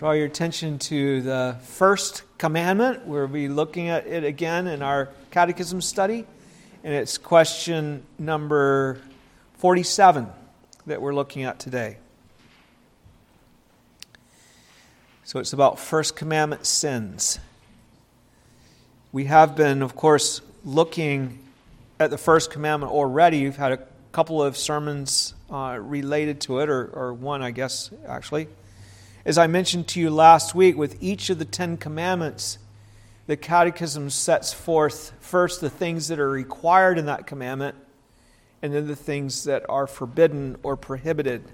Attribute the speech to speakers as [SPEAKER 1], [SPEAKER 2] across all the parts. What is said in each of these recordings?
[SPEAKER 1] draw your attention to the first commandment. We'll be looking at it again in our catechism study, and it's question number 47 that we're looking at today. So it's about first commandment sins. We have been, of course, looking at the first commandment already. We've had a couple of sermons uh, related to it, or, or one, I guess, actually. As I mentioned to you last week, with each of the Ten Commandments, the Catechism sets forth first the things that are required in that commandment, and then the things that are forbidden or prohibited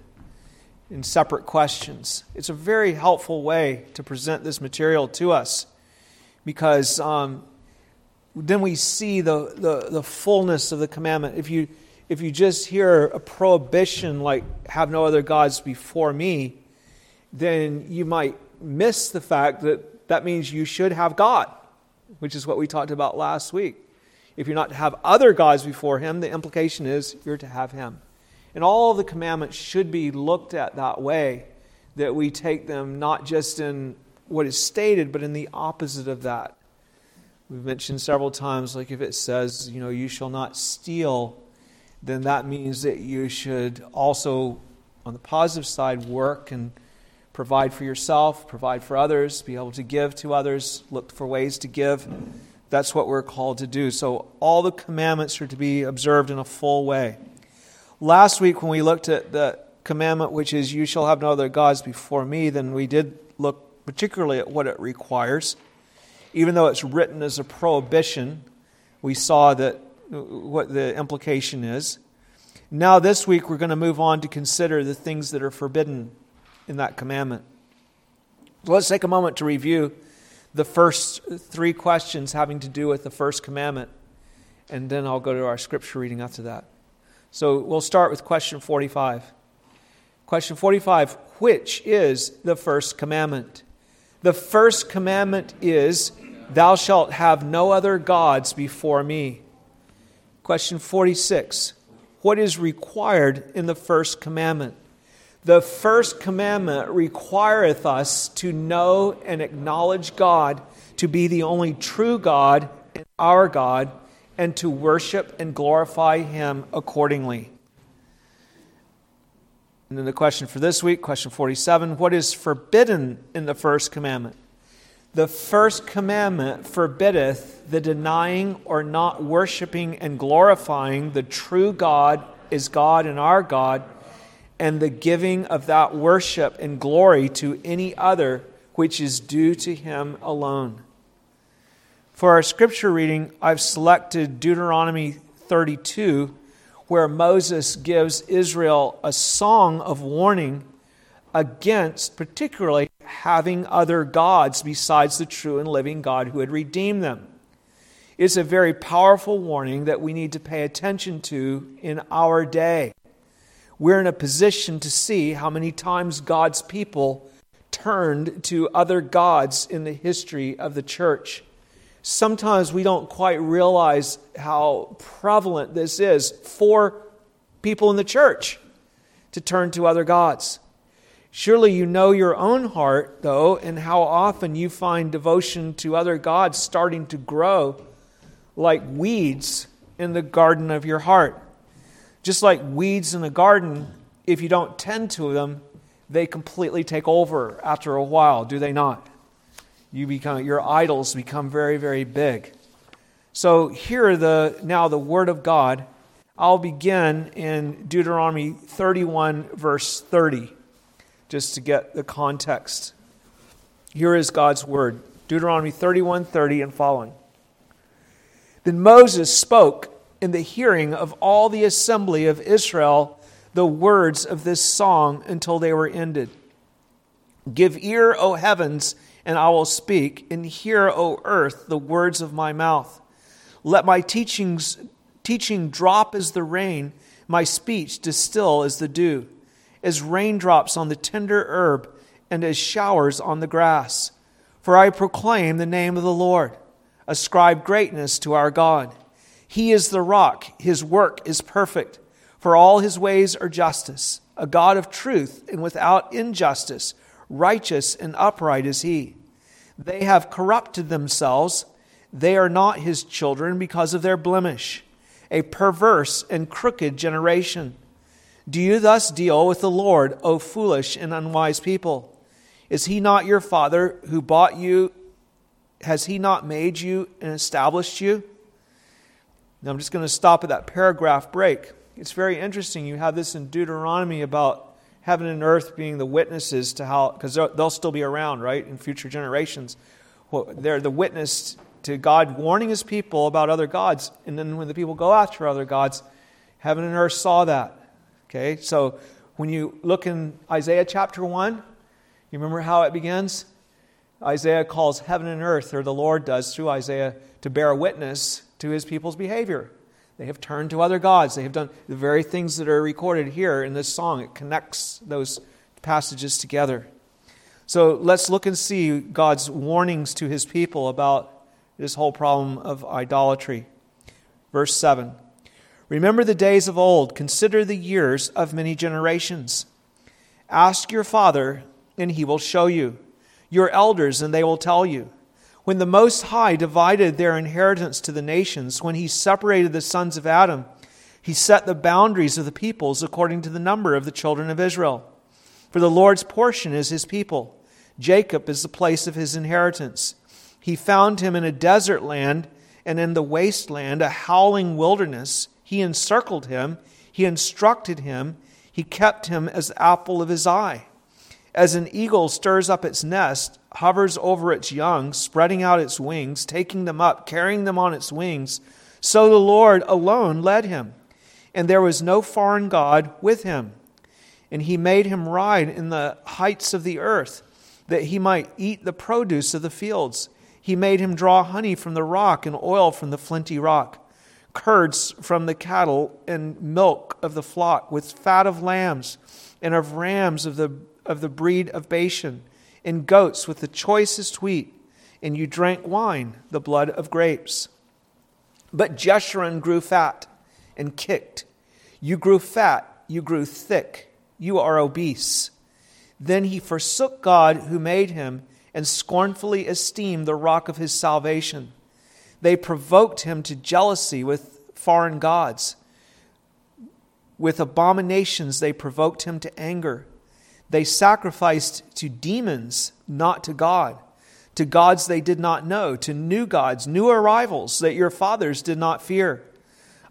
[SPEAKER 1] in separate questions. It's a very helpful way to present this material to us because um, then we see the, the, the fullness of the commandment. If you, if you just hear a prohibition like, have no other gods before me, then you might miss the fact that that means you should have God, which is what we talked about last week. If you're not to have other gods before Him, the implication is you're to have Him. And all the commandments should be looked at that way, that we take them not just in what is stated, but in the opposite of that. We've mentioned several times, like if it says, you know, you shall not steal, then that means that you should also, on the positive side, work and provide for yourself, provide for others, be able to give to others, look for ways to give. That's what we're called to do. So all the commandments are to be observed in a full way. Last week, when we looked at the commandment, which is, You shall have no other gods before me, then we did look particularly at what it requires. Even though it's written as a prohibition, we saw that uh, what the implication is. Now, this week, we're going to move on to consider the things that are forbidden in that commandment. So let's take a moment to review the first three questions having to do with the first commandment, and then I'll go to our scripture reading after that. So we'll start with question 45. Question 45 Which is the first commandment? The first commandment is, Thou shalt have no other gods before me. Question 46 What is required in the first commandment? The first commandment requireth us to know and acknowledge God to be the only true God and our God, and to worship and glorify Him accordingly. And then the question for this week, question 47 What is forbidden in the first commandment? The first commandment forbiddeth the denying or not worshiping and glorifying the true God is God and our God, and the giving of that worship and glory to any other which is due to Him alone. For our scripture reading, I've selected Deuteronomy 32, where Moses gives Israel a song of warning against, particularly, having other gods besides the true and living God who had redeemed them. It's a very powerful warning that we need to pay attention to in our day. We're in a position to see how many times God's people turned to other gods in the history of the church. Sometimes we don't quite realize how prevalent this is for people in the church to turn to other gods. Surely you know your own heart, though, and how often you find devotion to other gods starting to grow like weeds in the garden of your heart. Just like weeds in a garden, if you don't tend to them, they completely take over after a while, do they not? You become your idols become very, very big. So here the now the word of God. I'll begin in Deuteronomy 31 verse 30 just to get the context. Here is God's word Deuteronomy 31 30 and following. Then Moses spoke in the hearing of all the assembly of Israel the words of this song until they were ended. Give ear, O heavens, and I will speak, and hear, O earth, the words of my mouth. Let my teachings, teaching drop as the rain, my speech distill as the dew as raindrops on the tender herb and as showers on the grass. For I proclaim the name of the Lord. Ascribe greatness to our God. He is the rock, his work is perfect, for all his ways are justice, a God of truth and without injustice. righteous and upright is he. They have corrupted themselves. They are not his children because of their blemish, a perverse and crooked generation. Do you thus deal with the Lord, O foolish and unwise people? Is he not your father who bought you? Has he not made you and established you? Now I'm just going to stop at that paragraph break. It's very interesting. You have this in Deuteronomy about heaven and earth being the witnesses to how, because they'll still be around, right, in future generations. Well, they're the witness to God warning his people about other gods. And then when the people go after other gods, heaven and earth saw that. Okay, so when you look in Isaiah chapter 1, you remember how it begins? Isaiah calls heaven and earth, or the Lord does through Isaiah, to bear witness to his people's behavior. They have turned to other gods. They have done the very things that are recorded here in this song. It connects those passages together. So let's look and see God's warnings to his people about this whole problem of idolatry. Verse 7 Remember the days of old, consider the years of many generations. Ask your father, and he will show you, your elders, and they will tell you. When the Most High divided their inheritance to the nations, when he separated the sons of Adam, he set the boundaries of the peoples according to the number of the children of Israel. For the Lord's portion is his people, Jacob is the place of his inheritance. He found him in a desert land and in the wasteland, a howling wilderness. He encircled him, he instructed him, he kept him as the apple of his eye. As an eagle stirs up its nest, hovers over its young, spreading out its wings, taking them up, carrying them on its wings, so the Lord alone led him. And there was no foreign God with him. And he made him ride in the heights of the earth, that he might eat the produce of the fields. He made him draw honey from the rock and oil from the flinty rock, curds from the cattle and milk of the flock, with fat of lambs and of rams of the of the breed of Bashan, and goats with the choicest wheat, and you drank wine, the blood of grapes. But Jeshurun grew fat and kicked. You grew fat, you grew thick, you are obese. Then he forsook God who made him and scornfully esteemed the rock of his salvation. They provoked him to jealousy with foreign gods. With abominations, they provoked him to anger. They sacrificed to demons, not to God, to gods they did not know, to new gods, new arrivals that your fathers did not fear.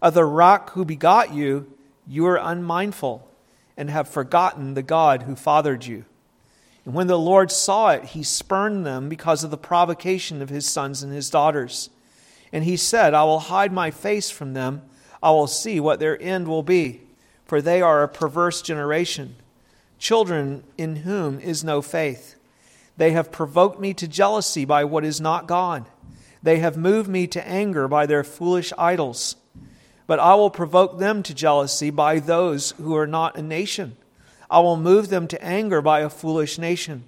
[SPEAKER 1] Of the rock who begot you, you are unmindful and have forgotten the God who fathered you. And when the Lord saw it, he spurned them because of the provocation of his sons and his daughters. And he said, I will hide my face from them. I will see what their end will be, for they are a perverse generation children in whom is no faith. They have provoked me to jealousy by what is not God. They have moved me to anger by their foolish idols. But I will provoke them to jealousy by those who are not a nation. I will move them to anger by a foolish nation.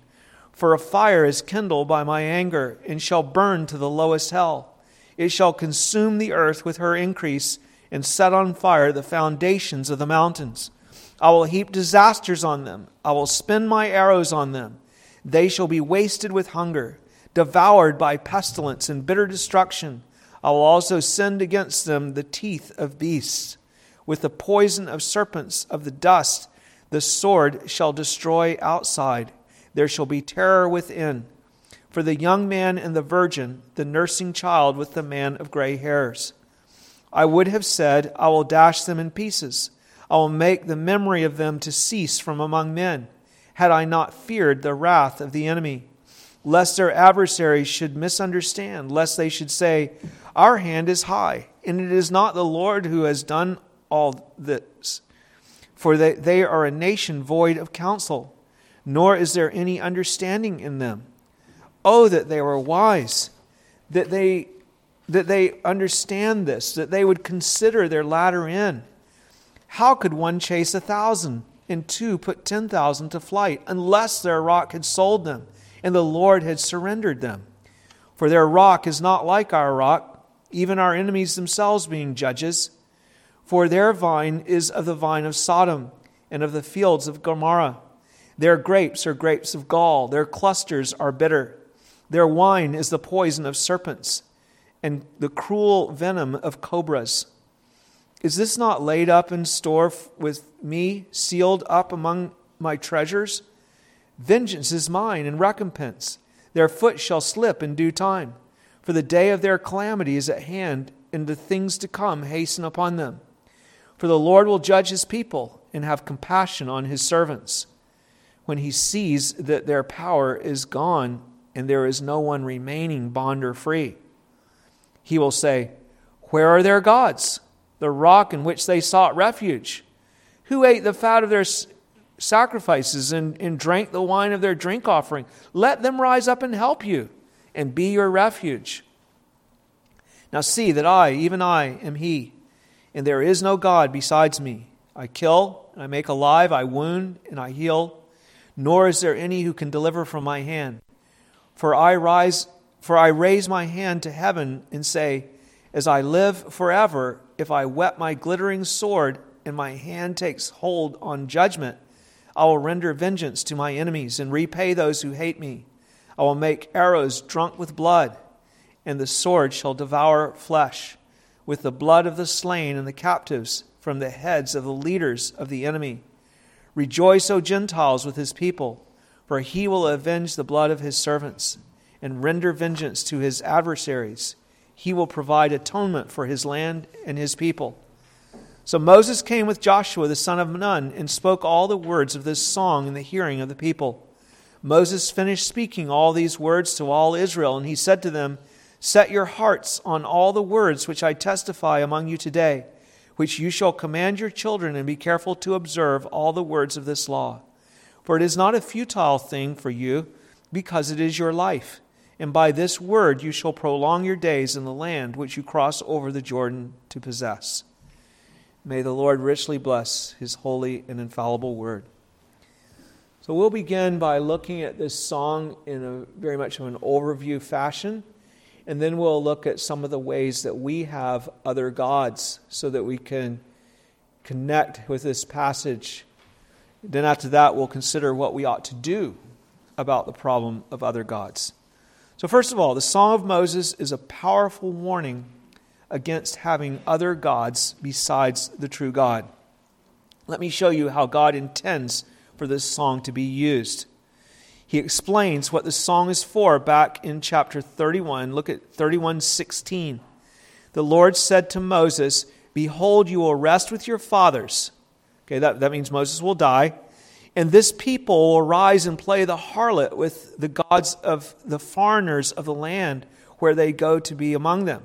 [SPEAKER 1] For a fire is kindled by my anger, and shall burn to the lowest hell. It shall consume the earth with her increase, and set on fire the foundations of the mountains. I will heap disasters on them. I will spin my arrows on them. They shall be wasted with hunger, devoured by pestilence and bitter destruction. I will also send against them the teeth of beasts. With the poison of serpents of the dust, the sword shall destroy outside. There shall be terror within. For the young man and the virgin, the nursing child with the man of gray hairs. I would have said, I will dash them in pieces. I will make the memory of them to cease from among men, had I not feared the wrath of the enemy, lest their adversaries should misunderstand, lest they should say, Our hand is high, and it is not the Lord who has done all this. For they, they are a nation void of counsel, nor is there any understanding in them. Oh, that they were wise, that they, that they understand this, that they would consider their latter end how could one chase a thousand and two put ten thousand to flight unless their rock had sold them and the Lord had surrendered them? For their rock is not like our rock, even our enemies themselves being judges. For their vine is of the vine of Sodom and of the fields of Gomorrah. Their grapes are grapes of gall, their clusters are bitter. Their wine is the poison of serpents and the cruel venom of cobras. Is this not laid up in store with me, sealed up among my treasures? Vengeance is mine and recompense. Their foot shall slip in due time. For the day of their calamity is at hand, and the things to come hasten upon them. For the Lord will judge his people and have compassion on his servants. When he sees that their power is gone and there is no one remaining bond or free, he will say, Where are their gods, the rock in which they sought refuge? Who ate the fat of their sacrifices and, and drank the wine of their drink offering? Let them rise up and help you and be your refuge. Now see that I, even I, am He, and there is no God besides me. I kill and I make alive, I wound and I heal, nor is there any who can deliver from my hand. For I rise for I raise my hand to heaven and say, As I live forever, if I whet my glittering sword and my hand takes hold on judgment, I will render vengeance to my enemies and repay those who hate me. I will make arrows drunk with blood, and the sword shall devour flesh, with the blood of the slain and the captives from the heads of the leaders of the enemy. Rejoice, O Gentiles, with his people, for he will avenge the blood of his servants and render vengeance to his adversaries. He will provide atonement for his land and his people. So Moses came with Joshua the son of Nun and spoke all the words of this song in the hearing of the people. Moses finished speaking all these words to all Israel, and he said to them, Set your hearts on all the words which I testify among you today, which you shall command your children, and be careful to observe all the words of this law. For it is not a futile thing for you, because it is your life and by this word you shall prolong your days in the land which you cross over the Jordan to possess. May the Lord richly bless his holy and infallible word. So we'll begin by looking at this song in a very much of an overview fashion, and then we'll look at some of the ways that we have other gods so that we can connect with this passage. Then after that, we'll consider what we ought to do about the problem of other gods. So, first of all, the Song of Moses is a powerful warning against having other gods besides the true God. Let me show you how God intends for this song to be used. He explains what the song is for back in chapter 31. Look at 31:16. The Lord said to Moses, Behold, you will rest with your fathers. Okay, that, that means Moses will die. And this people will rise and play the harlot with the gods of the foreigners of the land where they go to be among them.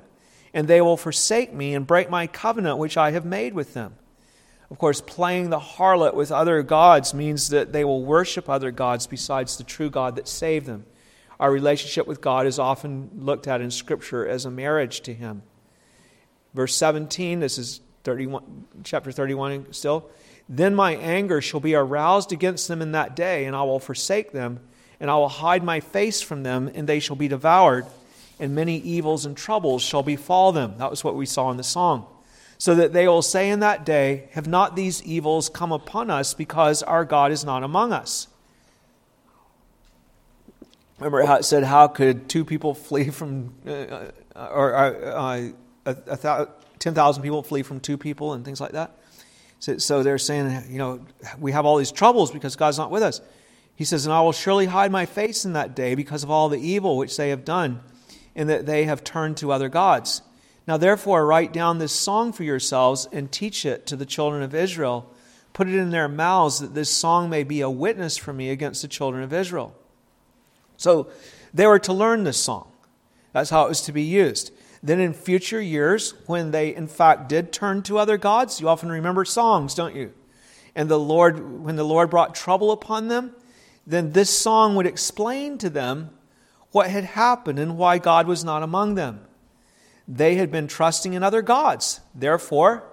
[SPEAKER 1] And they will forsake me and break my covenant which I have made with them. Of course, playing the harlot with other gods means that they will worship other gods besides the true God that saved them. Our relationship with God is often looked at in Scripture as a marriage to Him. Verse 17, this is 31, chapter 31 still. Then my anger shall be aroused against them in that day, and I will forsake them, and I will hide my face from them, and they shall be devoured, and many evils and troubles shall befall them. That was what we saw in the song. So that they will say in that day, Have not these evils come upon us because our God is not among us? Remember how it said, How could two people flee from, uh, uh or uh, uh, 10,000 people flee from two people, and things like that? So, so they're saying, you know, we have all these troubles because God's not with us. He says, And I will surely hide my face in that day because of all the evil which they have done, and that they have turned to other gods. Now, therefore, write down this song for yourselves and teach it to the children of Israel. Put it in their mouths that this song may be a witness for me against the children of Israel. So they were to learn this song. That's how it was to be used. Then in future years, when they in fact did turn to other gods, you often remember songs, don't you? And the Lord, when the Lord brought trouble upon them, then this song would explain to them what had happened and why God was not among them. They had been trusting in other gods. Therefore,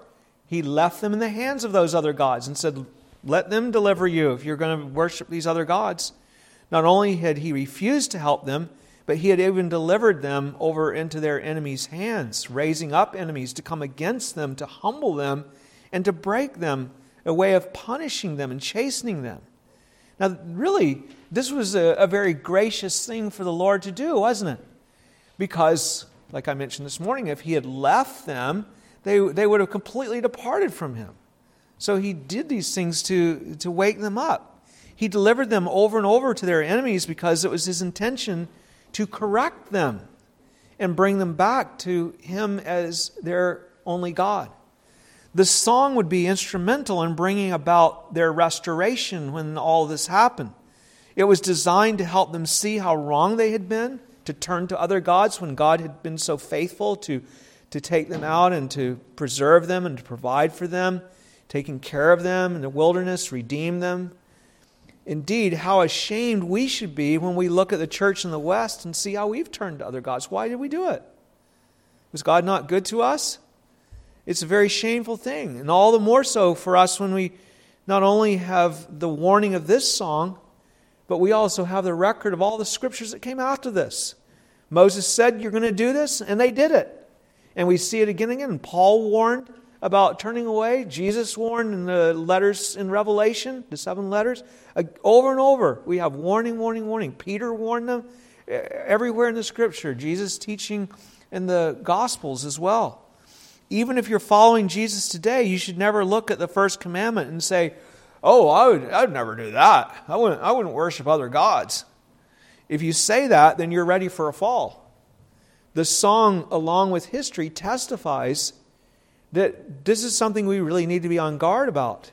[SPEAKER 1] he left them in the hands of those other gods and said, Let them deliver you if you're going to worship these other gods. Not only had he refused to help them, but he had even delivered them over into their enemies' hands, raising up enemies to come against them, to humble them, and to break them, a way of punishing them and chastening them. Now, really, this was a, a very gracious thing for the Lord to do, wasn't it? Because, like I mentioned this morning, if he had left them, they, they would have completely departed from him. So he did these things to, to wake them up. He delivered them over and over to their enemies because it was his intention to correct them and bring them back to him as their only God. The song would be instrumental in bringing about their restoration when all this happened. It was designed to help them see how wrong they had been, to turn to other gods when God had been so faithful to, to take them out and to preserve them and to provide for them taking care of them in the wilderness, redeem them. Indeed, how ashamed we should be when we look at the church in the West and see how we've turned to other gods. Why did we do it? Was God not good to us? It's a very shameful thing, and all the more so for us when we not only have the warning of this song, but we also have the record of all the scriptures that came after this. Moses said, You're going to do this, and they did it. And we see it again and again. Paul warned about turning away. Jesus warned in the letters in Revelation, the seven letters. Uh, over and over, we have warning, warning, warning. Peter warned them everywhere in the scripture. Jesus teaching in the Gospels as well. Even if you're following Jesus today, you should never look at the first commandment and say, Oh, I would, I would never do that. I wouldn't, I wouldn't worship other gods. If you say that, then you're ready for a fall. The song, along with history, testifies that this is something we really need to be on guard about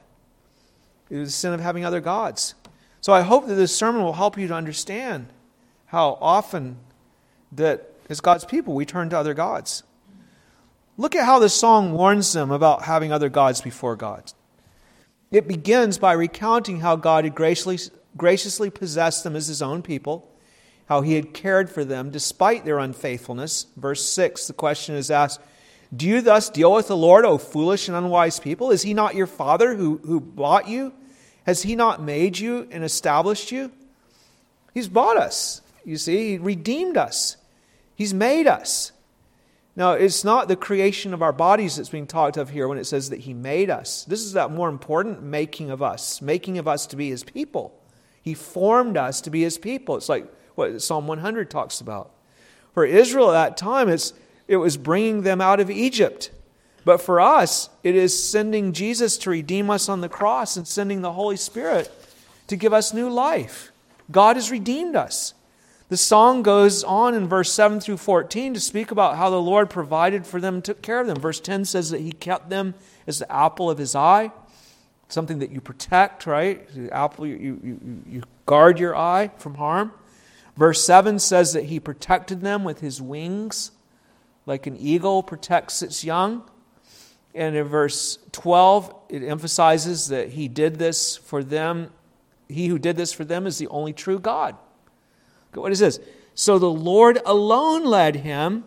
[SPEAKER 1] the sin of having other gods. So I hope that this sermon will help you to understand how often that as God's people we turn to other gods. Look at how this song warns them about having other gods before God. It begins by recounting how God had graciously, graciously possessed them as his own people, how he had cared for them despite their unfaithfulness. Verse 6, the question is asked do you thus deal with the Lord, O foolish and unwise people? Is he not your father who, who bought you? Has he not made you and established you? He's bought us. You see, he redeemed us. He's made us. Now, it's not the creation of our bodies that's being talked of here when it says that he made us. This is that more important making of us, making of us to be his people. He formed us to be his people. It's like what Psalm 100 talks about. For Israel at that time, it's it was bringing them out of Egypt. But for us, it is sending Jesus to redeem us on the cross and sending the Holy Spirit to give us new life. God has redeemed us. The song goes on in verse 7 through 14 to speak about how the Lord provided for them and took care of them. Verse 10 says that He kept them as the apple of His eye, something that you protect, right? The apple, you, you, you guard your eye from harm. Verse 7 says that He protected them with His wings like an eagle protects its young. And in verse 12, it emphasizes that he did this for them. He who did this for them is the only true God. What is this? So the Lord alone led him,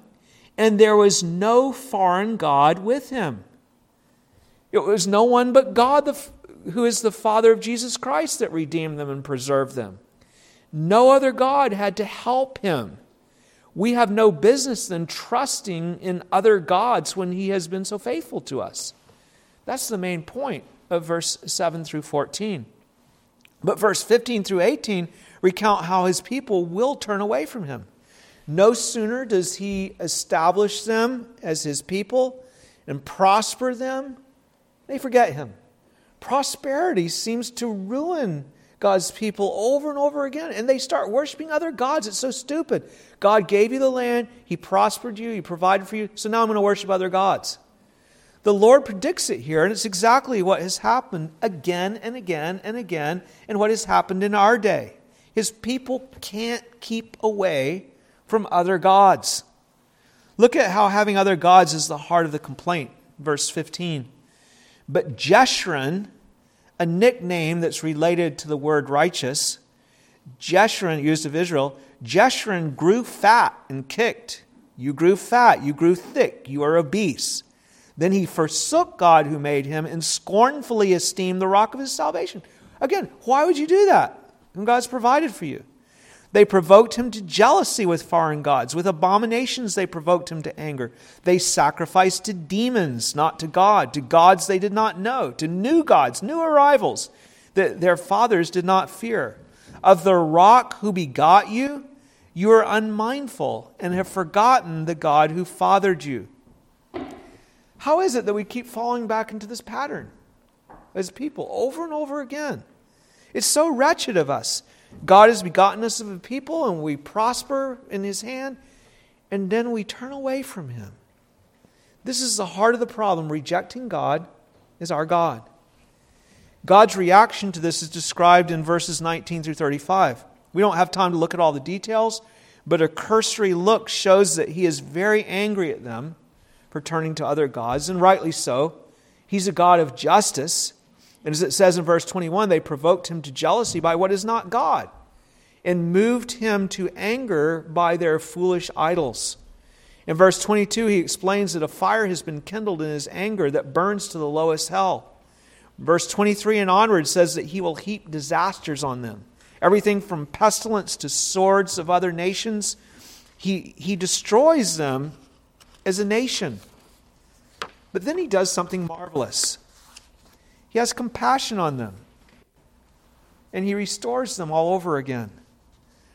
[SPEAKER 1] and there was no foreign God with him. It was no one but God, who is the Father of Jesus Christ, that redeemed them and preserved them. No other God had to help him we have no business then trusting in other gods when he has been so faithful to us. That's the main point of verse 7 through 14. But verse 15 through 18 recount how his people will turn away from him. No sooner does he establish them as his people and prosper them, they forget him. Prosperity seems to ruin God's people over and over again, and they start worshiping other gods. It's so stupid. God gave you the land, He prospered you, He provided for you, so now I'm going to worship other gods. The Lord predicts it here, and it's exactly what has happened again and again and again, and what has happened in our day. His people can't keep away from other gods. Look at how having other gods is the heart of the complaint. Verse 15. But Jeshurun, a nickname that's related to the word righteous. Jeshurun, used of Israel, Jeshurun grew fat and kicked. You grew fat, you grew thick, you are obese. Then he forsook God who made him and scornfully esteemed the rock of his salvation. Again, why would you do that when God's provided for you? They provoked him to jealousy with foreign gods. With abominations, they provoked him to anger. They sacrificed to demons, not to God, to gods they did not know, to new gods, new arrivals. that their fathers did not fear. Of the rock who begot you, you are unmindful and have forgotten the God who fathered you. How is it that we keep falling back into this pattern as people over and over again? It's so wretched of us. God has begotten us of a people and we prosper in his hand, and then we turn away from him. This is the heart of the problem. Rejecting God is our God. God's reaction to this is described in verses 19 through 35. We don't have time to look at all the details, but a cursory look shows that he is very angry at them for turning to other gods, and rightly so. He's a God of justice. And as it says in verse 21, they provoked him to jealousy by what is not God, and moved him to anger by their foolish idols. In verse 22, he explains that a fire has been kindled in his anger that burns to the lowest hell. Verse 23 and onward says that he will heap disasters on them. Everything from pestilence to swords of other nations. He, he destroys them as a nation. But then he does something marvelous. He has compassion on them. And he restores them all over again.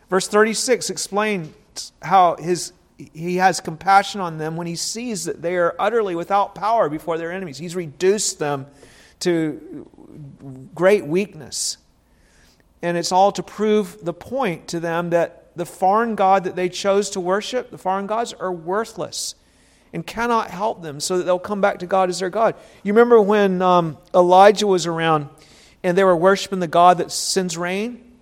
[SPEAKER 1] Verse 36 explains how his, he has compassion on them when he sees that they are utterly without power before their enemies. He's reduced them to great weakness. And it's all to prove the point to them that the foreign God that they chose to worship, the foreign gods, are worthless and cannot help them so that they'll come back to God as their God. You remember when um, Elijah was around and they were worshiping the God that sends rain?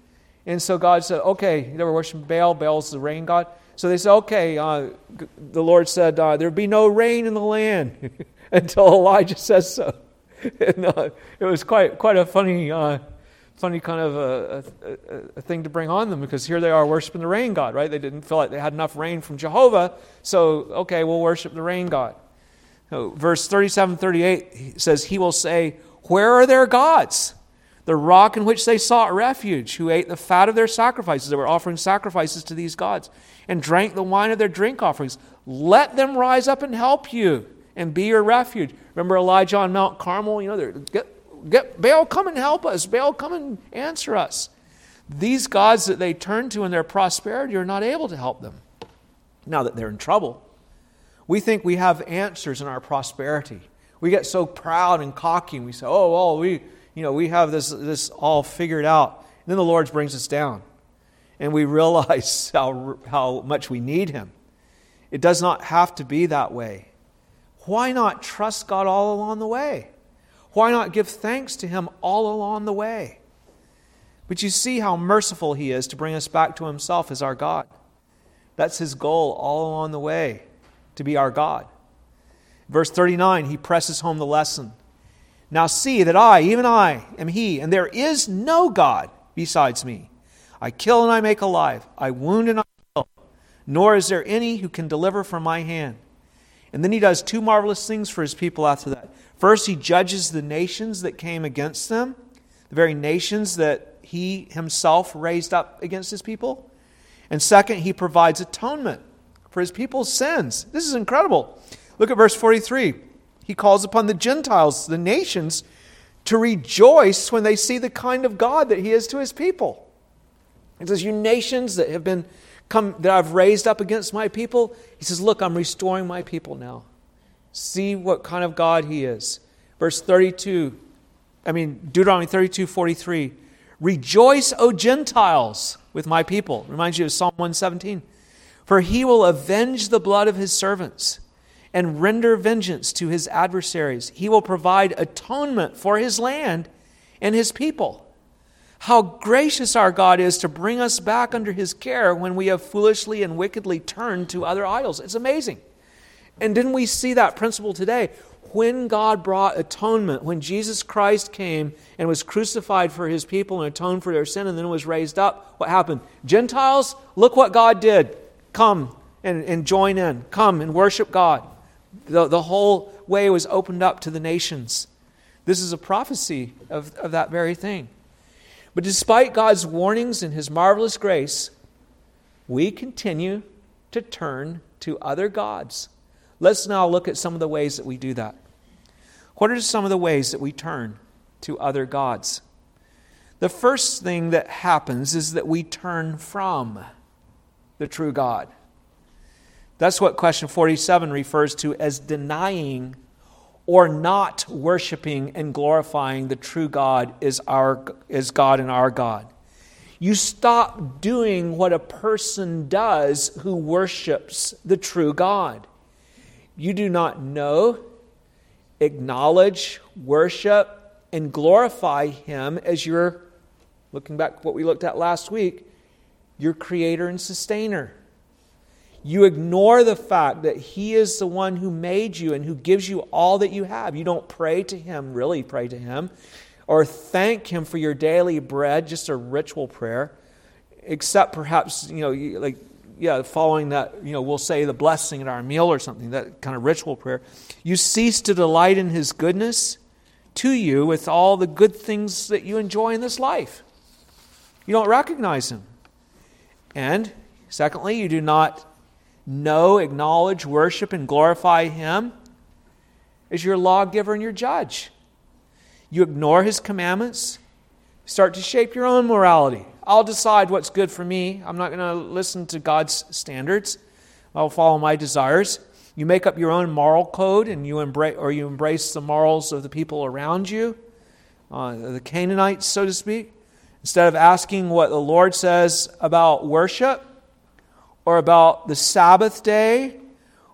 [SPEAKER 1] And so God said, okay, they were worshiping Baal. Baal's the rain God. So they said, okay, uh, the Lord said, uh, there'll be no rain in the land until Elijah says so. and, uh, it was quite quite a funny uh, funny kind of a, a, a, thing to bring on them because here they are worshiping the rain god, right? They didn't feel like they had enough rain from Jehovah, so okay, we'll worship the rain god. So, verse 37 38 says, He will say, Where are their gods? The rock in which they sought refuge, who ate the fat of their sacrifices. They were offering sacrifices to these gods and drank the wine of their drink offerings. Let them rise up and help you and be your refuge. Remember Elijah on Mount Carmel? You know, they're, get, get Baal, come and help us. Baal, come and answer us. These gods that they turn to in their prosperity are not able to help them now that they're in trouble. We think we have answers in our prosperity. We get so proud and cocky and we say, oh, well, we, you know, we have this, this all figured out. And then the Lord brings us down and we realize how, how much we need Him. It does not have to be that way why not trust God all along the way? Why not give thanks to Him all along the way? But you see how merciful He is to bring us back to Himself as our God. That's His goal all along the way, to be our God. Verse 39, He presses home the lesson. Now see that I, even I, am He, and there is no God besides me. I kill and I make alive, I wound and I kill, nor is there any who can deliver from my hand. And then he does two marvelous things for his people after that. First, he judges the nations that came against them, the very nations that he himself raised up against his people. And second, he provides atonement for his people's sins. This is incredible. Look at verse 43. He calls upon the Gentiles, the nations, to rejoice when they see the kind of God that he is to his people. He says, You nations that have been come, that I've raised up against my people. He says, Look, I'm restoring my people now. See what kind of God he is. Verse 32, I mean, Deuteronomy 32 43. Rejoice, O Gentiles, with my people. Reminds you of Psalm 117. For he will avenge the blood of his servants and render vengeance to his adversaries. He will provide atonement for his land and his people how gracious our God is to bring us back under his care when we have foolishly and wickedly turned to other idols. It's amazing. And didn't we see that principle today? When God brought atonement, when Jesus Christ came and was crucified for his people and atoned for their sin and then was raised up, what happened? Gentiles, look what God did. Come and, and join in. Come and worship God. The, the whole way was opened up to the nations. This is a prophecy of, of that very thing. But despite God's warnings and His marvelous grace, we continue to turn to other gods. Let's now look at some of the ways that we do that. What are some of the ways that we turn to other gods? The first thing that happens is that we turn from the true God. That's what question 47 refers to as denying or not worshiping and glorifying the true God is our is God and our God. You stop doing what a person does who worships the true God. You do not know, acknowledge, worship, and glorify Him as your, looking back what we looked at last week, your creator and sustainer. You ignore the fact that He is the one who made you and who gives you all that you have. You don't pray to Him, really pray to Him, or thank Him for your daily bread, just a ritual prayer, except perhaps, you know, like yeah, following that, you know, we'll say the blessing at our meal or something, that kind of ritual prayer. You cease to delight in His goodness to you with all the good things that you enjoy in this life. You don't recognize Him. And secondly, you do not know, acknowledge, worship, and glorify Him as your lawgiver and your judge. You ignore His commandments, start to shape your own morality. I'll decide what's good for me. I'm not going to listen to God's standards. I'll follow my desires. You make up your own moral code and you embrace or you embrace the morals of the people around you, uh, the Canaanites, so to speak. Instead of asking what the Lord says about worship or about the Sabbath day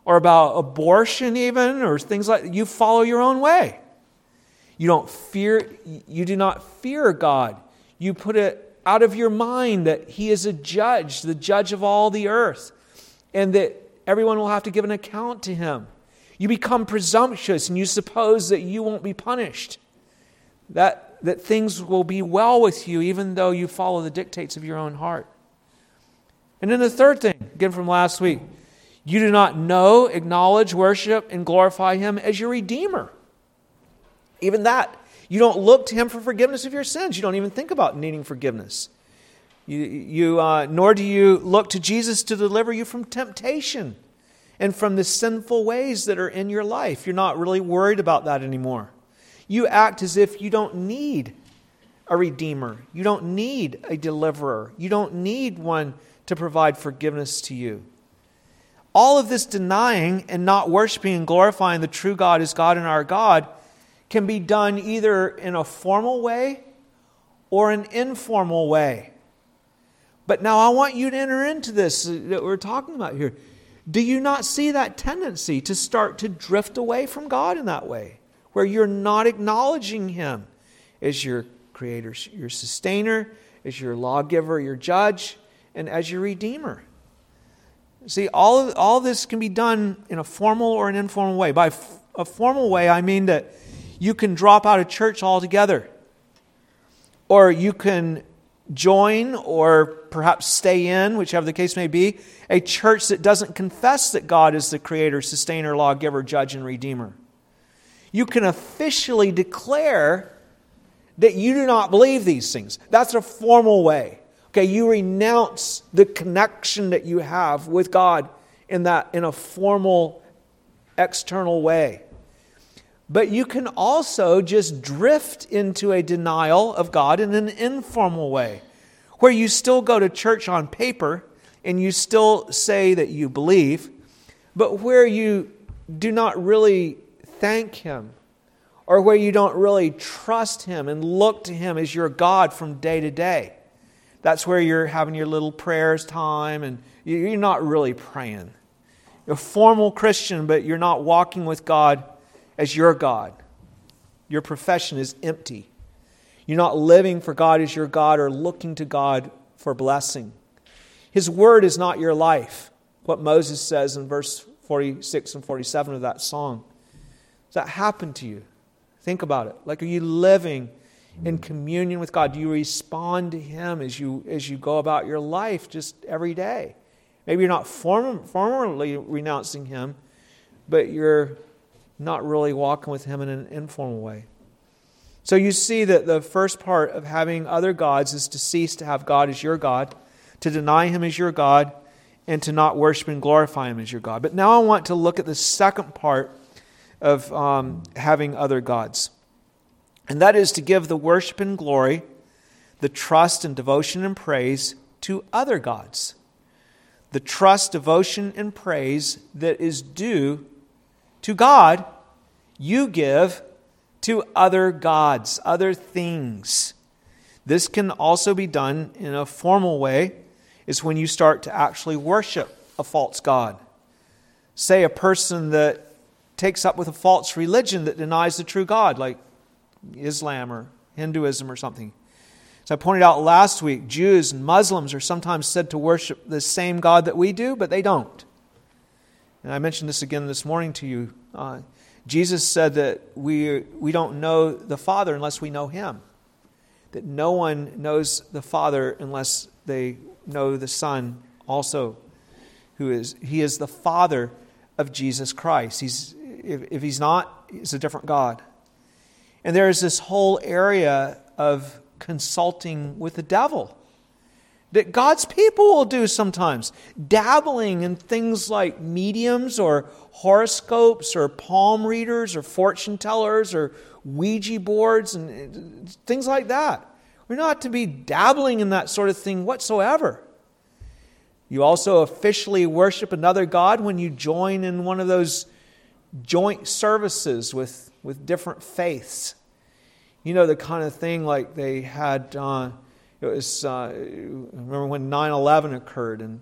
[SPEAKER 1] or about abortion even or things like you follow your own way. You don't fear you do not fear God. You put it out of your mind that He is a judge, the judge of all the earth, and that everyone will have to give an account to Him. You become presumptuous and you suppose that you won't be punished, that, that things will be well with you even though you follow the dictates of your own heart. And then the third thing, again from last week, you do not know, acknowledge, worship, and glorify Him as your Redeemer. Even that you don't look to Him for forgiveness of your sins. You don't even think about needing forgiveness. You, you, uh, nor do you look to Jesus to deliver you from temptation and from the sinful ways that are in your life. You're not really worried about that anymore. You act as if you don't need a redeemer, you don't need a deliverer, you don't need one to provide forgiveness to you. All of this denying and not worshiping and glorifying the true God as God and our God can be done either in a formal way or an informal way. But now I want you to enter into this that we're talking about here. Do you not see that tendency to start to drift away from God in that way, where you're not acknowledging Him as your creator, your sustainer, as your lawgiver, your judge, and as your redeemer? See, all, all this can be done in a formal or an informal way. By a formal way, I mean that you can drop out of church altogether. Or you can join or perhaps stay in, whichever the case may be, a church that doesn't confess that God is the creator, sustainer, lawgiver, judge, and redeemer. You can officially declare that you do not believe these things. That's a formal way. Okay, you renounce the connection that you have with God in that in a formal external way. But you can also just drift into a denial of God in an informal way, where you still go to church on paper and you still say that you believe, but where you do not really thank Him or where you don't really trust Him and look to Him as your God from day to day. That's where you're having your little prayers time and you're not really praying. You're a formal Christian, but you're not walking with God as your God. Your profession is empty. You're not living for God as your God or looking to God for blessing. His word is not your life, what Moses says in verse 46 and 47 of that song. Does that happen to you? Think about it. Like, are you living in communion with God? Do you respond to Him as you, as you go about your life just every day? Maybe you're not form, formally renouncing Him, but you're not really walking with Him in an informal way. So you see that the first part of having other gods is to cease to have God as your God, to deny Him as your God, and to not worship and glorify Him as your God. But now I want to look at the second part of um, having other gods, and that is to give the worship and glory the trust and devotion and praise to other gods. The trust, devotion, and praise that is due to God, you give to other gods, other things. This can also be done in a formal way, is when you start to actually worship a false God. Say a person that takes up with a false religion that denies the true God, like Islam or Hinduism or something. As I pointed out last week, Jews and Muslims are sometimes said to worship the same God that we do, but they don't. And I mentioned this again this morning to you. Uh, Jesus said that we, we don't know the Father unless we know Him. That no one knows the Father unless they know the Son also, who is He is the Father of Jesus Christ. He's, if, if He's not, He's a different God. And there is this whole area of consulting with the devil that God's people will do sometimes, dabbling in things like mediums or horoscopes or palm readers or fortune tellers or Ouija boards and things like that. We're not to be dabbling in that sort of thing whatsoever. You also officially worship another God when you join in one of those joint services with, with different faiths. You know, the kind of thing like they had, uh, it was, uh, remember when 9 11 occurred, and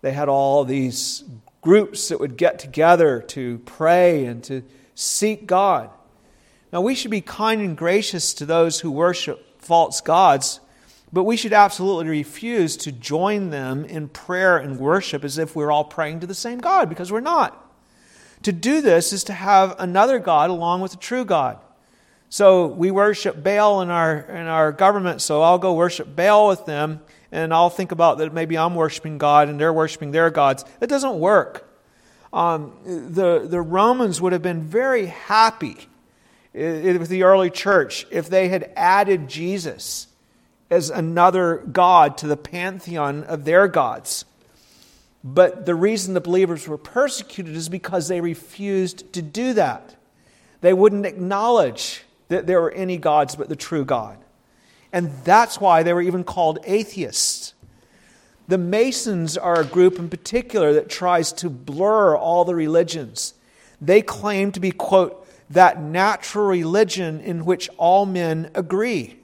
[SPEAKER 1] they had all these groups that would get together to pray and to seek God. Now, we should be kind and gracious to those who worship false gods, but we should absolutely refuse to join them in prayer and worship as if we're all praying to the same God, because we're not. To do this is to have another God along with the true God. So we worship Baal in our, in our government, so I'll go worship Baal with them, and I'll think about that maybe I'm worshiping God and they're worshiping their gods. It doesn't work. Um, the, the Romans would have been very happy with the early church if they had added Jesus as another God to the pantheon of their gods. But the reason the believers were persecuted is because they refused to do that. They wouldn't acknowledge that there were any gods but the true God. And that's why they were even called atheists. The Masons are a group in particular that tries to blur all the religions. They claim to be, quote, that natural religion in which all men agree.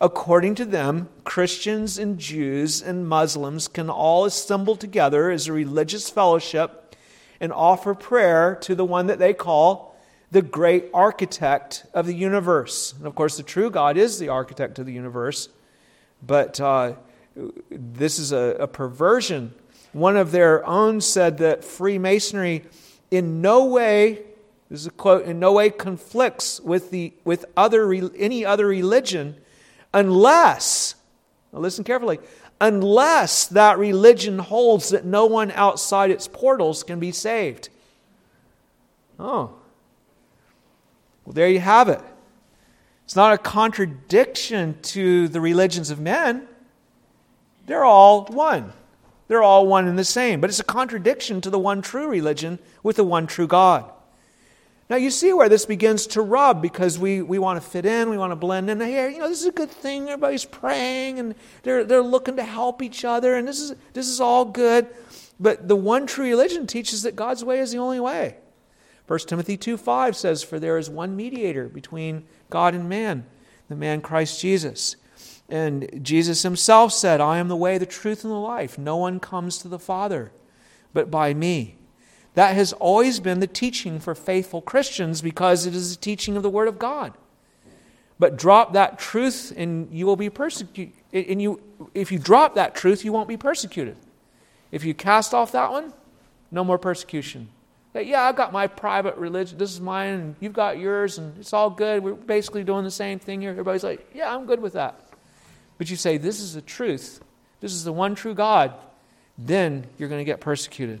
[SPEAKER 1] According to them, Christians and Jews and Muslims can all assemble together as a religious fellowship and offer prayer to the one that they call the great architect of the universe. And of course, the true God is the architect of the universe, but uh, this is a, a perversion. One of their own said that Freemasonry in no way, this is a quote, in no way conflicts with, the, with other, any other religion unless, listen carefully, unless that religion holds that no one outside its portals can be saved. Oh, well, there you have it. It's not a contradiction to the religions of men. They're all one. They're all one and the same. But it's a contradiction to the one true religion with the one true God. Now, you see where this begins to rub because we, we want to fit in, we want to blend in. Here, you know, this is a good thing. Everybody's praying and they're, they're looking to help each other, and this is, this is all good. But the one true religion teaches that God's way is the only way. 1 Timothy 2 5 says, For there is one mediator between God and man, the man Christ Jesus. And Jesus himself said, I am the way, the truth, and the life. No one comes to the Father but by me. That has always been the teaching for faithful Christians because it is the teaching of the Word of God. But drop that truth and you will be persecuted. And you, if you drop that truth, you won't be persecuted. If you cast off that one, no more persecution. That, yeah, I've got my private religion. This is mine, and you've got yours, and it's all good. We're basically doing the same thing here. Everybody's like, yeah, I'm good with that. But you say, this is the truth. This is the one true God. Then you're going to get persecuted.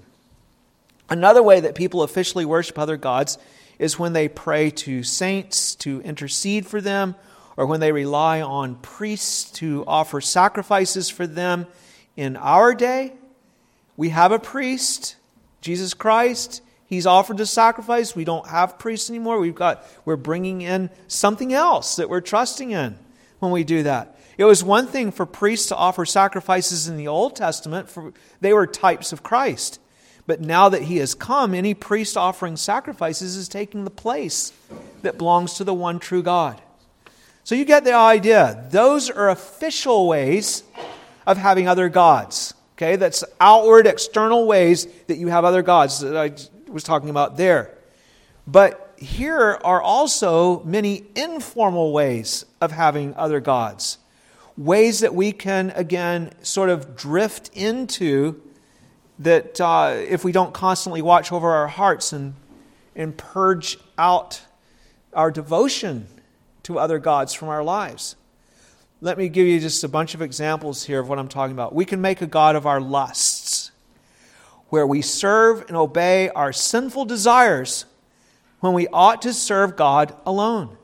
[SPEAKER 1] Another way that people officially worship other gods is when they pray to saints to intercede for them, or when they rely on priests to offer sacrifices for them. In our day, we have a priest, Jesus Christ. He's offered the sacrifice. We don't have priests anymore. We've got, we're bringing in something else that we're trusting in when we do that. It was one thing for priests to offer sacrifices in the Old Testament, for they were types of Christ. But now that he has come, any priest offering sacrifices is taking the place that belongs to the one true God. So you get the idea. Those are official ways of having other gods. Okay, that's outward, external ways that you have other gods that I was talking about there. But here are also many informal ways of having other gods. Ways that we can, again, sort of drift into that uh, if we don't constantly watch over our hearts and, and purge out our devotion to other gods from our lives. Let me give you just a bunch of examples here of what I'm talking about. We can make a God of our lusts, where we serve and obey our sinful desires when we ought to serve God alone.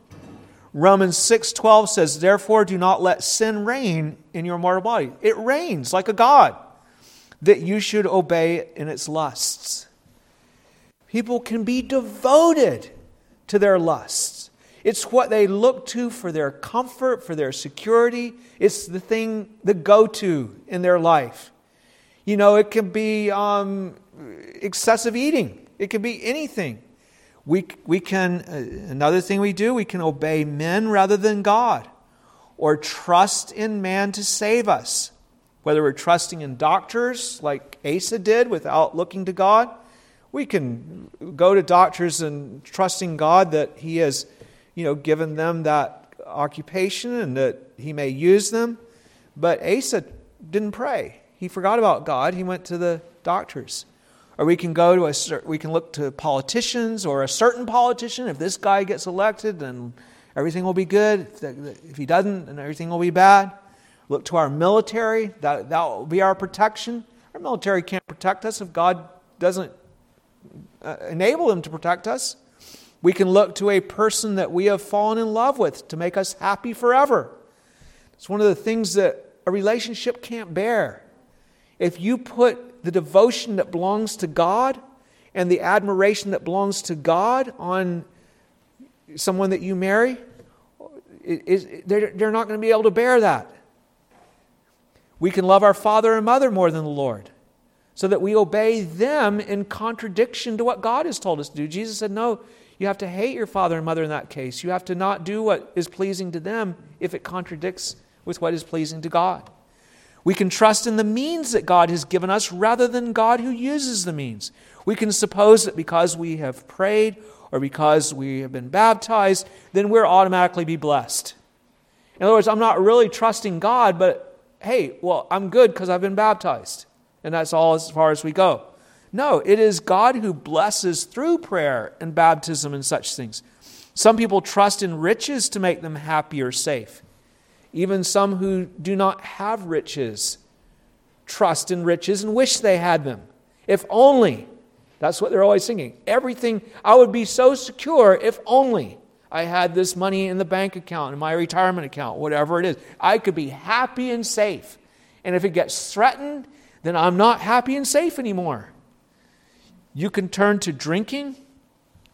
[SPEAKER 1] Romans 6:12 says, "Therefore do not let sin reign in your mortal body." It reigns like a god that you should obey in its lusts. People can be devoted to their lusts. It's what they look to for their comfort, for their security. It's the thing, the go to in their life. You know, it can be um, excessive eating, it can be anything. We, we can, uh, another thing we do, we can obey men rather than God or trust in man to save us. Whether we're trusting in doctors like Asa did without looking to God, we can go to doctors and trusting God that He has, you know, given them that occupation and that He may use them. But Asa didn't pray. He forgot about God. He went to the doctors. Or we can go to a we can look to politicians or a certain politician. If this guy gets elected, then everything will be good. If he doesn't, then everything will be bad. Look to our military. That, that will be our protection. Our military can't protect us if God doesn't uh, enable them to protect us. We can look to a person that we have fallen in love with to make us happy forever. It's one of the things that a relationship can't bear. If you put the devotion that belongs to God and the admiration that belongs to God on someone that you marry, they're not going to be able to bear that. We can love our father and mother more than the Lord so that we obey them in contradiction to what God has told us to do. Jesus said, No, you have to hate your father and mother in that case. You have to not do what is pleasing to them if it contradicts with what is pleasing to God. We can trust in the means that God has given us rather than God who uses the means. We can suppose that because we have prayed or because we have been baptized, then we're automatically be blessed. In other words, I'm not really trusting God, but hey, well, I'm good because I've been baptized. And that's all as far as we go. No, it is God who blesses through prayer and baptism and such things. Some people trust in riches to make them happy or safe. Even some who do not have riches trust in riches and wish they had them. If only. That's what they're always singing. Everything, I would be so secure if only. I had this money in the bank account, in my retirement account, whatever it is. I could be happy and safe. And if it gets threatened, then I'm not happy and safe anymore. You can turn to drinking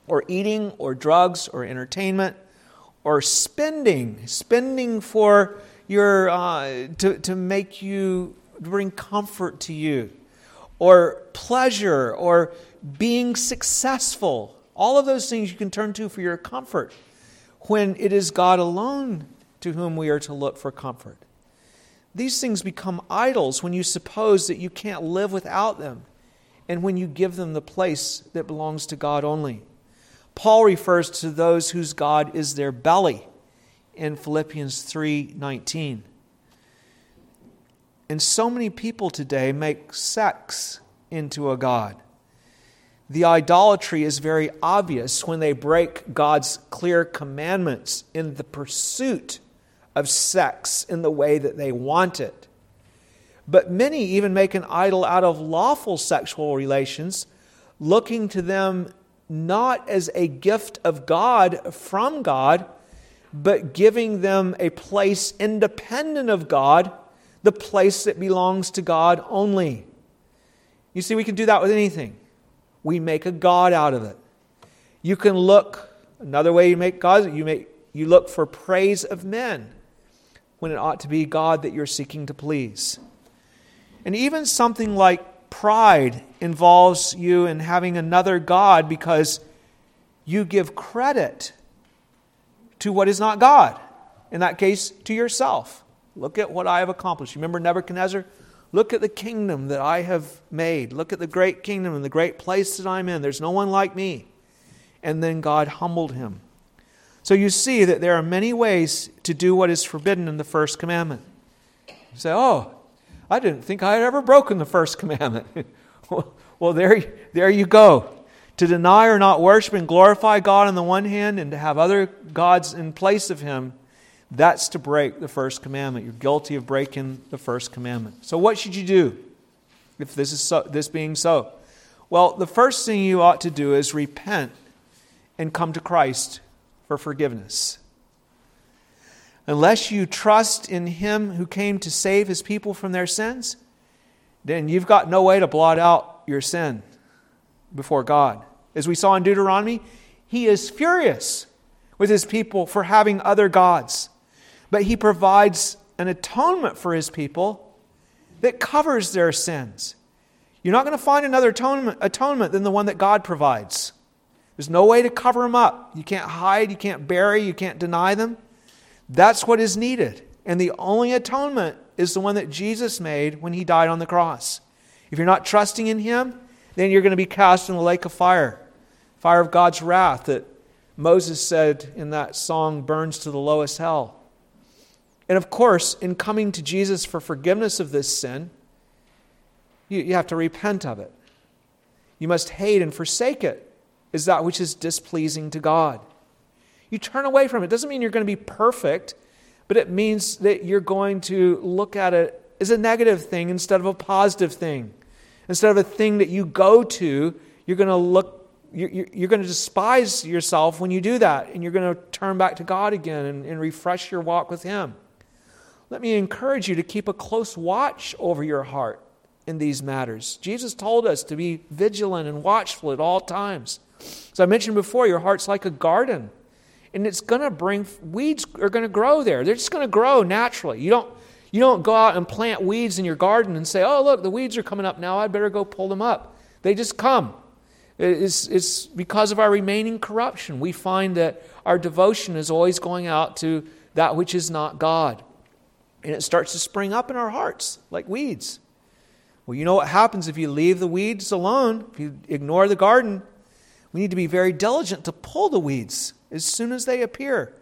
[SPEAKER 1] or eating or drugs or entertainment or spending, spending for your, uh, to, to make you, bring comfort to you, or pleasure, or being successful all of those things you can turn to for your comfort when it is God alone to whom we are to look for comfort. These things become idols when you suppose that you can't live without them and when you give them the place that belongs to God only. Paul refers to those whose God is their belly in Philippians 3:19. And so many people today make sex into a god the idolatry is very obvious when they break God's clear commandments in the pursuit of sex in the way that they want it. But many even make an idol out of lawful sexual relations, looking to them not as a gift of God from God, but giving them a place independent of God, the place that belongs to God only. You see, we can do that with anything we make a God out of it. You can look, another way you make gods, you, make, you look for praise of men. when it ought to be God that you're seeking to please. And even something like pride involves you in having another God because you give credit to what is not God. In that case, to yourself. Look at what I have accomplished. Remember Nebuchadnezzar? Look at the kingdom that I have made. Look at the great kingdom and the great place that I'm in. There's no one like me. And then God humbled him. So you see that there are many ways to do what is forbidden in the first commandment. You say, oh, I didn't think I had ever broken the first commandment. well, there, there you go. To deny or not worship and glorify God on the one hand, and to have other gods in place of Him that's to break the first commandment. You're guilty of breaking the first commandment. So, what should you do if this is so, this being so? Well, the first thing you ought to do is repent and come to Christ for forgiveness. Unless you trust in Him who came to save His people from their sins, then you've got no way to blot out your sin before God. As we saw in Deuteronomy, He is furious with His people for having other gods but he provides an atonement for his people that covers their sins. You're not going to find another atonement, atonement than the one that God provides. There's no way to cover them up. You can't hide, you can't bury, you can't deny them. That's what is needed. And the only atonement is the one that Jesus made when he died on the cross. If you're not trusting in him, then you're going to be cast in the lake of fire, fire of God's wrath that Moses said in that song burns to the lowest hell. And of course, in coming to Jesus for forgiveness of this sin, you, you have to repent of it. You must hate and forsake it, is that which is displeasing to God. You turn away from it. It doesn't mean you're going to be perfect, but it means that you're going to look at it as a negative thing instead of a positive thing. Instead of a thing that you go to, you're going to look you're, you're going to despise yourself when you do that, and you're going to turn back to God again and, and refresh your walk with Him. Let me encourage you to keep a close watch over your heart in these matters. Jesus told us to be vigilant and watchful at all times. As I mentioned before, your heart's like a garden, and it's going to bring weeds are going to grow there. They're just going to grow naturally. You don't you don't go out and plant weeds in your garden and say, "Oh, look, the weeds are coming up now. I'd better go pull them up." They just come. It's, it's because of our remaining corruption. We find that our devotion is always going out to that which is not God and it starts to spring up in our hearts like weeds. Well, you know what happens if you leave the weeds alone, if you ignore the garden? We need to be very diligent to pull the weeds as soon as they appear.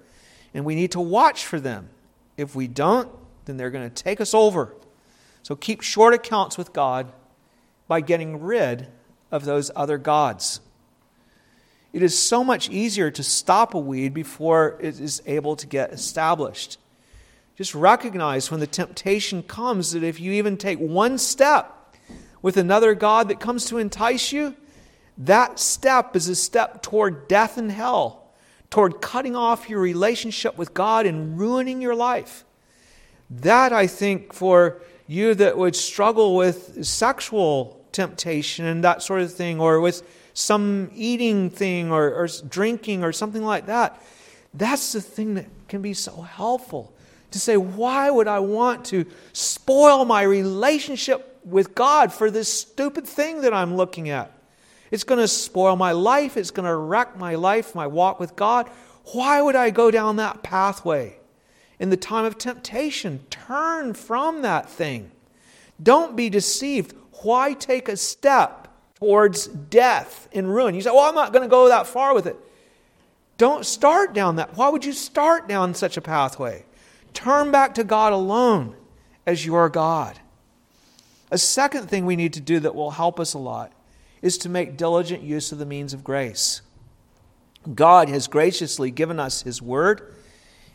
[SPEAKER 1] And we need to watch for them. If we don't, then they're going to take us over. So keep short accounts with God by getting rid of those other gods. It is so much easier to stop a weed before it is able to get established. Just recognize when the temptation comes that if you even take one step with another God that comes to entice you, that step is a step toward death and hell, toward cutting off your relationship with God and ruining your life. That, I think, for you that would struggle with sexual temptation and that sort of thing, or with some eating thing or, or drinking or something like that, that's the thing that can be so helpful to say, why would I want to spoil my relationship with God for this stupid thing that I'm looking at? It's going to spoil my life. It's going to wreck my life, my walk with God. Why would I go down that pathway? In the time of temptation, turn from that thing. Don't be deceived. Why take a step towards death and ruin? You say, Well, I'm not going to go that far with it. Don't start down that. Why would you start down such a pathway? Turn back to God alone as your God. A second thing we need to do that will help us a lot is to make diligent use of the means of grace. God has graciously given us His Word,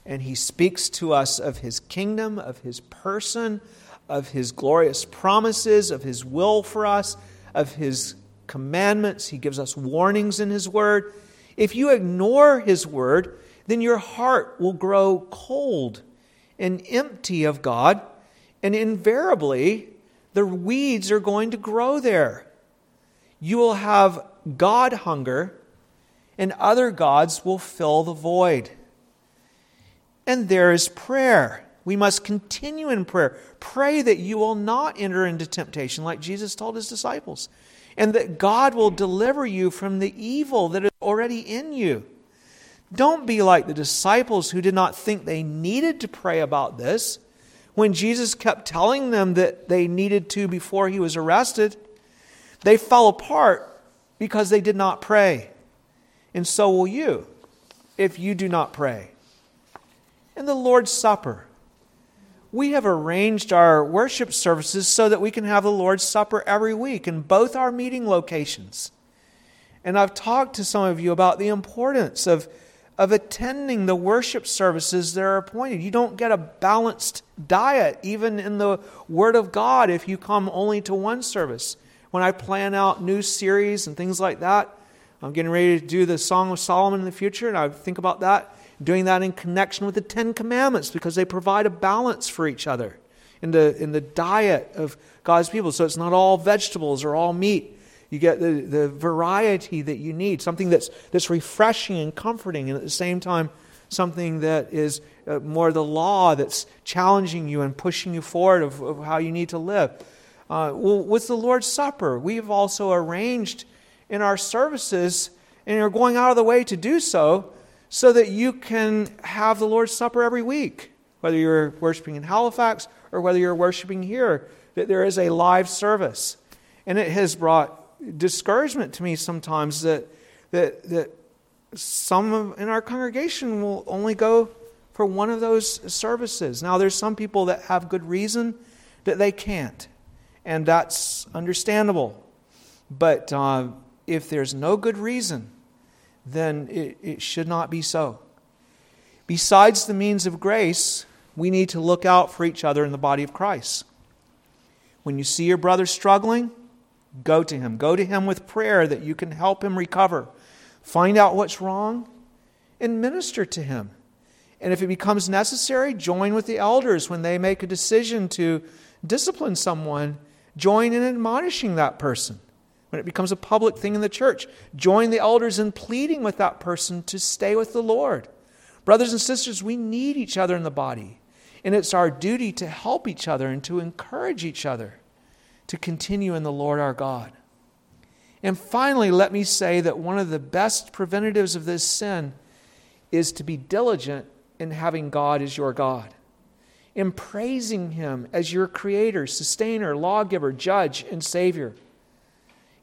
[SPEAKER 1] and He speaks to us of His kingdom, of His person, of His glorious promises, of His will for us, of His commandments. He gives us warnings in His Word. If you ignore His Word, then your heart will grow cold and empty of God, and invariably the weeds are going to grow there. You will have God hunger, and other gods will fill the void. And there is prayer. We must continue in prayer. Pray that you will not enter into temptation, like Jesus told his disciples, and that God will deliver you from the evil that is already in you. Don't be like the disciples who did not think they needed to pray about this when Jesus kept telling them that they needed to before he was arrested. They fell apart because they did not pray. And so will you if you do not pray. And the Lord's Supper. We have arranged our worship services so that we can have the Lord's Supper every week in both our meeting locations. And I've talked to some of you about the importance of of attending the worship services that are appointed. You don't get a balanced diet, even in the Word of God, if you come only to one service. When I plan out new series and things like that, I'm getting ready to do the Song of Solomon in the future, and I think about that, doing that in connection with the Ten Commandments because they provide a balance for each other in the, in the diet of God's people. So it's not all vegetables or all meat. You get the, the variety that you need, something that's, that's refreshing and comforting, and at the same time, something that is uh, more the law that's challenging you and pushing you forward of, of how you need to live. Uh, well, with the Lord's Supper, we've also arranged in our services, and you're going out of the way to do so, so that you can have the Lord's Supper every week, whether you're worshiping in Halifax or whether you're worshiping here, that there is a live service. And it has brought discouragement to me sometimes that, that, that some in our congregation will only go for one of those services. Now, there's some people that have good reason that they can't, and that's understandable. But uh, if there's no good reason, then it, it should not be so. Besides the means of grace, we need to look out for each other in the body of Christ. When you see your brother struggling, Go to him. Go to him with prayer that you can help him recover. Find out what's wrong and minister to him. And if it becomes necessary, join with the elders when they make a decision to discipline someone. Join in admonishing that person. When it becomes a public thing in the church, join the elders in pleading with that person to stay with the Lord. Brothers and sisters, we need each other in the body. And it's our duty to help each other and to encourage each other to continue in the Lord our God. And finally, let me say that one of the best preventatives of this sin is to be diligent in having God as your God, in praising Him as your creator, sustainer, lawgiver, judge, and Savior,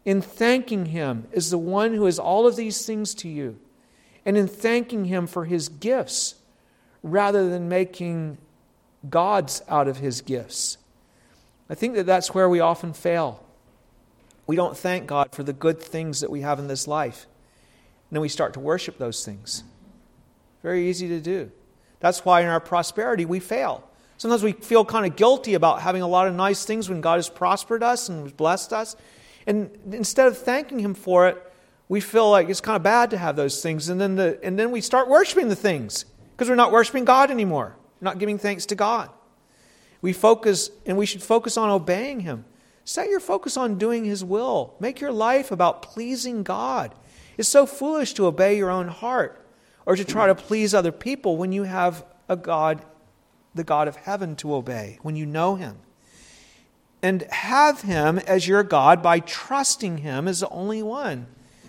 [SPEAKER 1] in thanking Him as the one who is all of these things to you, and in thanking Him for His gifts rather than making gods out of His gifts. I think that that's where we often fail. We don't thank God for the good things that we have in this life. And then we start to worship those things. Very easy to do. That's why in our prosperity we fail. Sometimes we feel kind of guilty about having a lot of nice things when God has prospered us and blessed us. And instead of thanking Him for it, we feel like it's kind of bad to have those things. And then, the, and then we start worshiping the things because we're not worshiping God anymore. We're not giving thanks to God. We focus, and we should focus on obeying Him. Set your focus on doing His will. Make your life about pleasing God. It's so foolish to obey your own heart or to try to please other people when you have a God, the God of heaven, to obey, when you know Him. And have Him as your God by trusting Him as the only one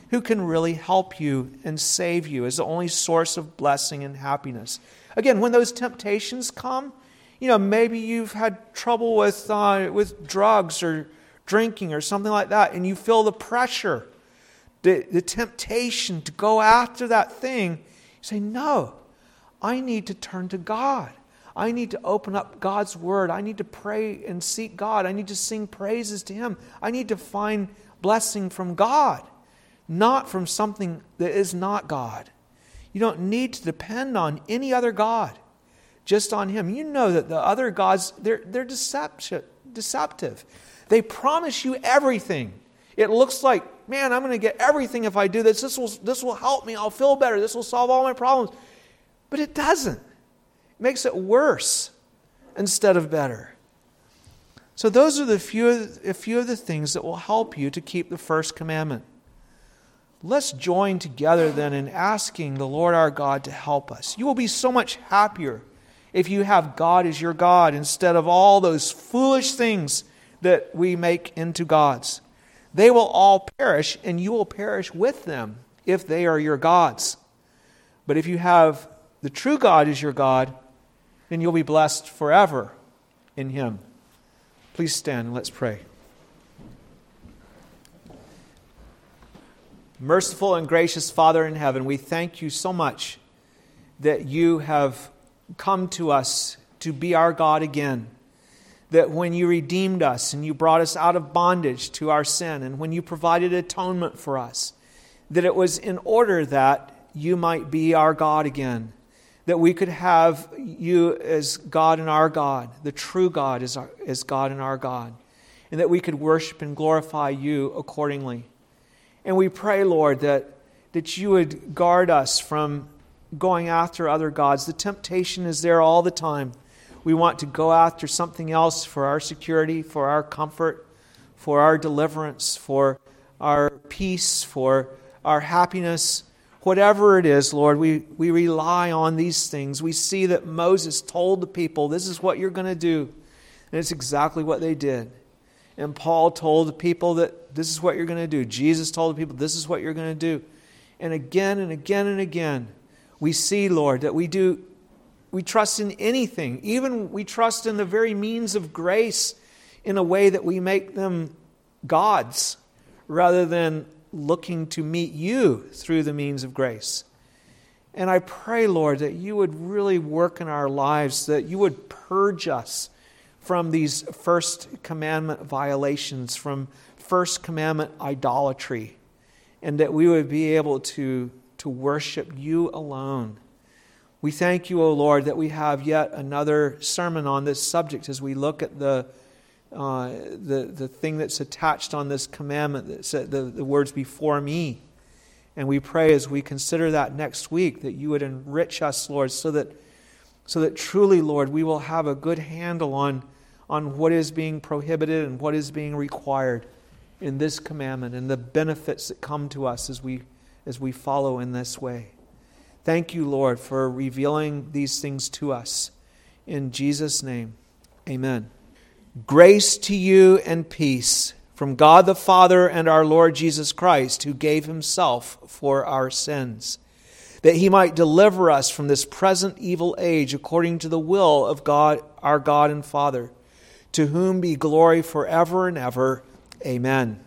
[SPEAKER 1] who can really help you and save you, as the only source of blessing and happiness. Again, when those temptations come, you know, maybe you've had trouble with, uh, with drugs or drinking or something like that, and you feel the pressure, the, the temptation to go after that thing. You say, No, I need to turn to God. I need to open up God's Word. I need to pray and seek God. I need to sing praises to Him. I need to find blessing from God, not from something that is not God. You don't need to depend on any other God just on him. You know that the other gods, they're, they're deceptive. They promise you everything. It looks like, man, I'm going to get everything if I do this. This will, this will help me. I'll feel better. This will solve all my problems. But it doesn't. Makes it worse instead of better. So, those are the few, a few of the things that will help you to keep the first commandment. Let's join together then in asking the Lord our God to help us. You will be so much happier if you have God as your God instead of all those foolish things that we make into gods. They will all perish, and you will perish with them if they are your gods. But if you have the true God as your God, then you'll be blessed forever in Him. Please stand and let's pray. Merciful and gracious Father in heaven, we thank you so much that you have come to us to be our God again. That when you redeemed us and you brought us out of bondage to our sin, and when you provided atonement for us, that it was in order that you might be our God again. That we could have you as God and our God, the true God as, our, as God and our God, and that we could worship and glorify you accordingly. And we pray, Lord, that, that you would guard us from going after other gods. The temptation is there all the time. We want to go after something else for our security, for our comfort, for our deliverance, for our peace, for our happiness. Whatever it is, Lord, we, we rely on these things. We see that Moses told the people, This is what you're going to do. And it's exactly what they did. And Paul told the people that this is what you're going to do. Jesus told the people, This is what you're going to do. And again and again and again, we see, Lord, that we do, we trust in anything. Even we trust in the very means of grace in a way that we make them gods rather than looking to meet you through the means of grace. And I pray, Lord, that you would really work in our lives, that you would purge us from these first commandment violations, from first commandment idolatry, and that we would be able to to worship you alone. We thank you, O Lord, that we have yet another sermon on this subject as we look at the, uh, the, the thing that's attached on this commandment, that said the, the words before me. And we pray as we consider that next week that you would enrich us, Lord, so that, so that truly, Lord, we will have a good handle on, on what is being prohibited and what is being required in this commandment and the benefits that come to us as we as we follow in this way. Thank you, Lord, for revealing these things to us. In Jesus' name, amen. Grace to you and peace from God the Father and our Lord Jesus Christ, who gave himself for our sins, that he might deliver us from this present evil age according to the will of God, our God and Father, to whom be glory forever and ever. Amen.